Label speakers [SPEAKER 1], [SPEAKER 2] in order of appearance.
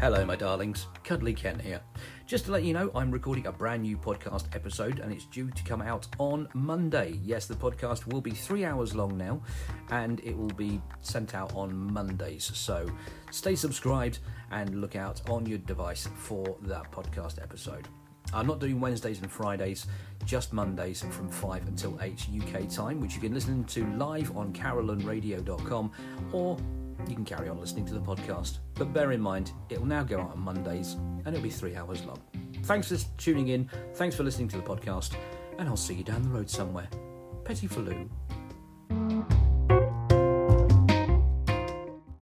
[SPEAKER 1] Hello, my darlings. Cuddly Ken here. Just to let you know, I'm recording a brand new podcast episode and it's due to come out on Monday. Yes, the podcast will be three hours long now and it will be sent out on Mondays. So stay subscribed and look out on your device for that podcast episode. I'm not doing Wednesdays and Fridays, just Mondays from 5 until 8 UK time, which you can listen to live on carolynradio.com or you can carry on listening to the podcast. But bear in mind, it will now go out on Mondays and it'll be three hours long. Thanks for tuning in, thanks for listening to the podcast, and I'll see you down the road somewhere. Petty Faloo.